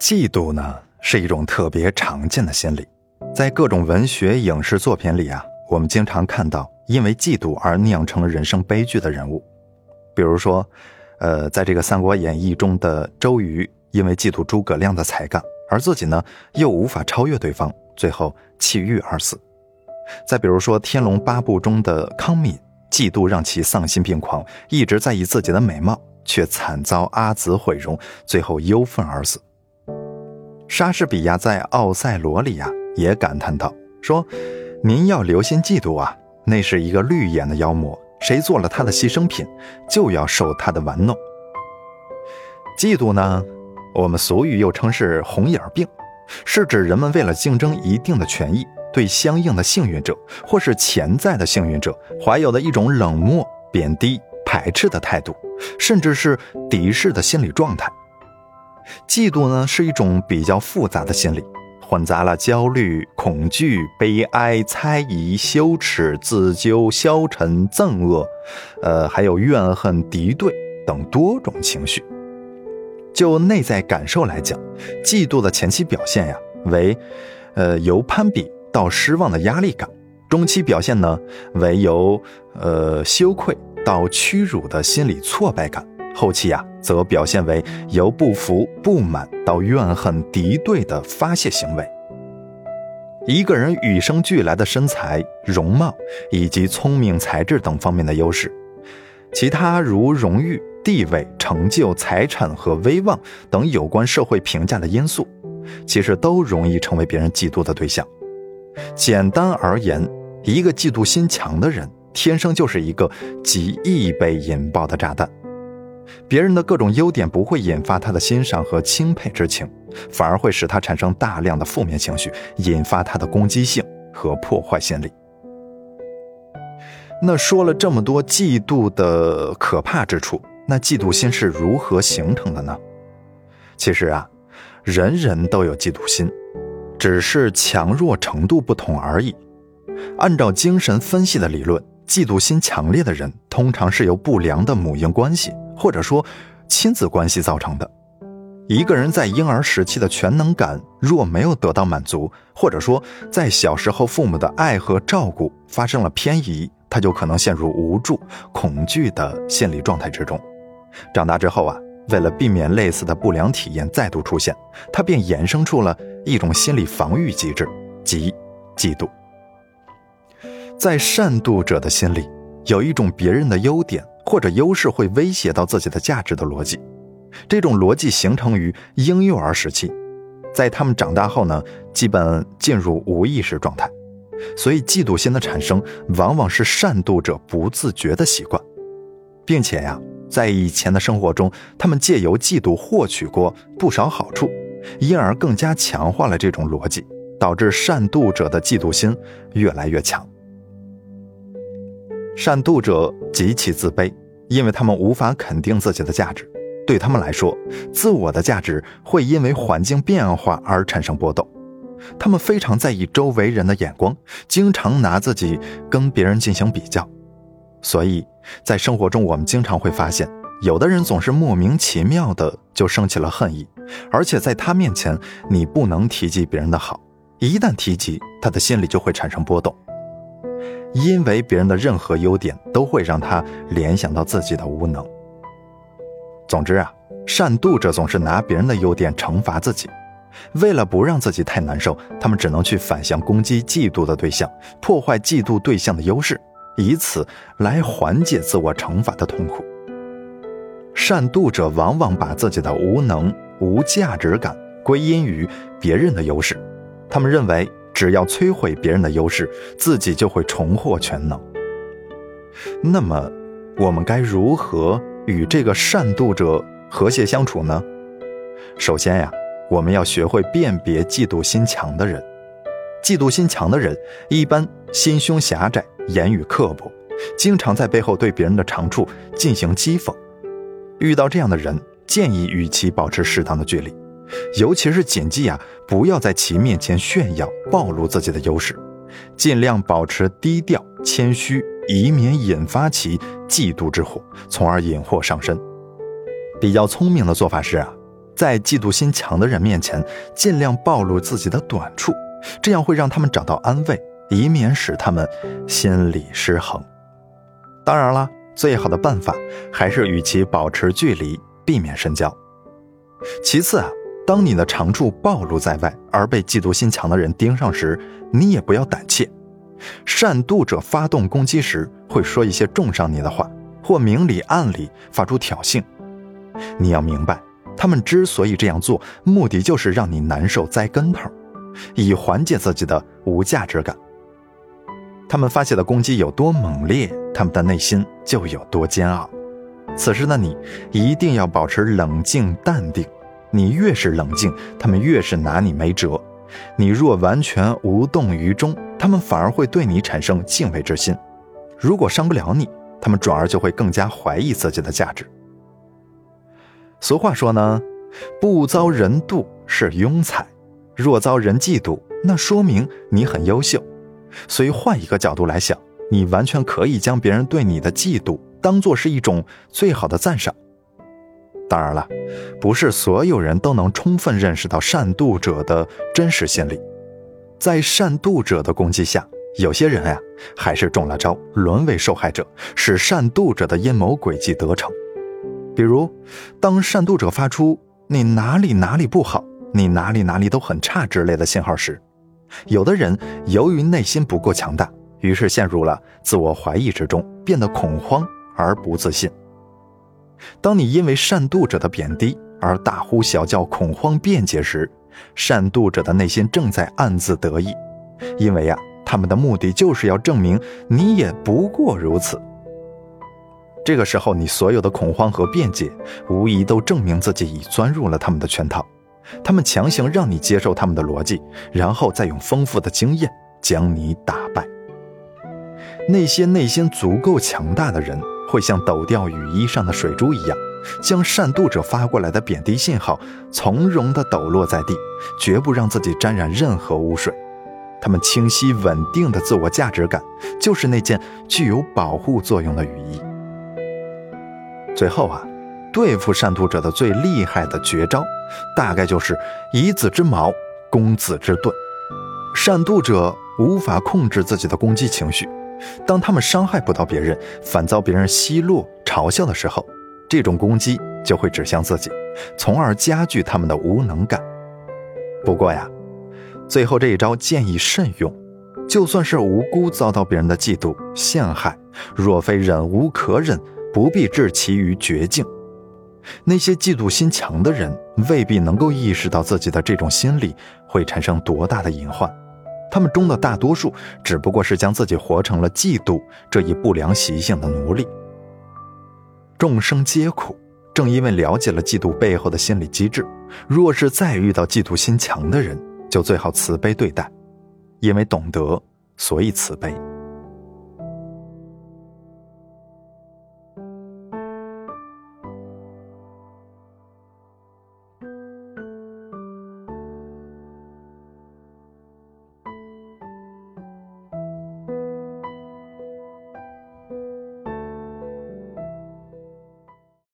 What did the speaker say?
嫉妒呢是一种特别常见的心理，在各种文学、影视作品里啊，我们经常看到因为嫉妒而酿成人生悲剧的人物。比如说，呃，在这个《三国演义》中的周瑜，因为嫉妒诸葛亮的才干，而自己呢又无法超越对方，最后气郁而死。再比如说，《天龙八部》中的康敏，嫉妒让其丧心病狂，一直在意自己的美貌，却惨遭阿紫毁容，最后忧愤而死。莎士比亚在《奥赛罗》里呀，也感叹道：“说，您要留心嫉妒啊，那是一个绿眼的妖魔，谁做了他的牺牲品，就要受他的玩弄。嫉妒呢，我们俗语又称是红眼病，是指人们为了竞争一定的权益，对相应的幸运者或是潜在的幸运者，怀有的一种冷漠、贬低、排斥的态度，甚至是敌视的心理状态。”嫉妒呢是一种比较复杂的心理，混杂了焦虑、恐惧、悲哀、猜疑、羞耻、自纠、消沉、憎恶，呃，还有怨恨、敌对等多种情绪。就内在感受来讲，嫉妒的前期表现呀为，呃，由攀比到失望的压力感；中期表现呢为由，呃，羞愧到屈辱的心理挫败感。后期呀，则表现为由不服、不满到怨恨、敌对的发泄行为。一个人与生俱来的身材、容貌以及聪明才智等方面的优势，其他如荣誉、地位、成就、财产和威望等有关社会评价的因素，其实都容易成为别人嫉妒的对象。简单而言，一个嫉妒心强的人，天生就是一个极易被引爆的炸弹。别人的各种优点不会引发他的欣赏和钦佩之情，反而会使他产生大量的负面情绪，引发他的攻击性和破坏心理。那说了这么多嫉妒的可怕之处，那嫉妒心是如何形成的呢？其实啊，人人都有嫉妒心，只是强弱程度不同而已。按照精神分析的理论，嫉妒心强烈的人通常是由不良的母婴关系。或者说，亲子关系造成的。一个人在婴儿时期的全能感若没有得到满足，或者说在小时候父母的爱和照顾发生了偏移，他就可能陷入无助、恐惧的心理状态之中。长大之后啊，为了避免类似的不良体验再度出现，他便衍生出了一种心理防御机制，即嫉妒。在善妒者的心里，有一种别人的优点。或者优势会威胁到自己的价值的逻辑，这种逻辑形成于婴幼儿时期，在他们长大后呢，基本进入无意识状态，所以嫉妒心的产生往往是善妒者不自觉的习惯，并且呀，在以前的生活中，他们借由嫉妒获取过不少好处，因而更加强化了这种逻辑，导致善妒者的嫉妒心越来越强。善妒者极其自卑。因为他们无法肯定自己的价值，对他们来说，自我的价值会因为环境变化而产生波动。他们非常在意周围人的眼光，经常拿自己跟别人进行比较。所以，在生活中，我们经常会发现，有的人总是莫名其妙的就生起了恨意，而且在他面前，你不能提及别人的好，一旦提及，他的心里就会产生波动。因为别人的任何优点都会让他联想到自己的无能。总之啊，善妒者总是拿别人的优点惩罚自己，为了不让自己太难受，他们只能去反向攻击嫉妒的对象，破坏嫉妒对象的优势，以此来缓解自我惩罚的痛苦。善妒者往往把自己的无能、无价值感归因于别人的优势，他们认为。只要摧毁别人的优势，自己就会重获全能。那么，我们该如何与这个善妒者和谐相处呢？首先呀，我们要学会辨别嫉妒心强的人。嫉妒心强的人一般心胸狭窄，言语刻薄，经常在背后对别人的长处进行讥讽。遇到这样的人，建议与其保持适当的距离。尤其是谨记啊，不要在其面前炫耀、暴露自己的优势，尽量保持低调、谦虚，以免引发其嫉妒之火，从而引祸上身。比较聪明的做法是啊，在嫉妒心强的人面前，尽量暴露自己的短处，这样会让他们找到安慰，以免使他们心理失衡。当然了，最好的办法还是与其保持距离，避免深交。其次啊，当你的长处暴露在外，而被嫉妒心强的人盯上时，你也不要胆怯。善妒者发动攻击时，会说一些重伤你的话，或明里暗里发出挑衅。你要明白，他们之所以这样做，目的就是让你难受、栽跟头，以缓解自己的无价值感。他们发泄的攻击有多猛烈，他们的内心就有多煎熬。此时的你一定要保持冷静淡定。你越是冷静，他们越是拿你没辙。你若完全无动于衷，他们反而会对你产生敬畏之心。如果伤不了你，他们转而就会更加怀疑自己的价值。俗话说呢，不遭人妒是庸才，若遭人嫉妒，那说明你很优秀。所以换一个角度来想，你完全可以将别人对你的嫉妒当做是一种最好的赞赏。当然了，不是所有人都能充分认识到善妒者的真实心理，在善妒者的攻击下，有些人呀还是中了招，沦为受害者，使善妒者的阴谋诡计得逞。比如，当善妒者发出“你哪里哪里不好，你哪里哪里都很差”之类的信号时，有的人由于内心不够强大，于是陷入了自我怀疑之中，变得恐慌而不自信。当你因为善妒者的贬低而大呼小叫、恐慌辩解时，善妒者的内心正在暗自得意，因为呀，他们的目的就是要证明你也不过如此。这个时候，你所有的恐慌和辩解，无疑都证明自己已钻入了他们的圈套。他们强行让你接受他们的逻辑，然后再用丰富的经验将你打败。那些内心足够强大的人。会像抖掉雨衣上的水珠一样，将善妒者发过来的贬低信号从容地抖落在地，绝不让自己沾染任何污水。他们清晰稳定的自我价值感，就是那件具有保护作用的雨衣。最后啊，对付善妒者的最厉害的绝招，大概就是以子之矛攻子之盾。善妒者无法控制自己的攻击情绪。当他们伤害不到别人，反遭别人奚落、嘲笑的时候，这种攻击就会指向自己，从而加剧他们的无能感。不过呀，最后这一招建议慎用，就算是无辜遭到别人的嫉妒、陷害，若非忍无可忍，不必置其于绝境。那些嫉妒心强的人，未必能够意识到自己的这种心理会产生多大的隐患。他们中的大多数只不过是将自己活成了嫉妒这一不良习性的奴隶。众生皆苦，正因为了解了嫉妒背后的心理机制，若是再遇到嫉妒心强的人，就最好慈悲对待，因为懂得，所以慈悲。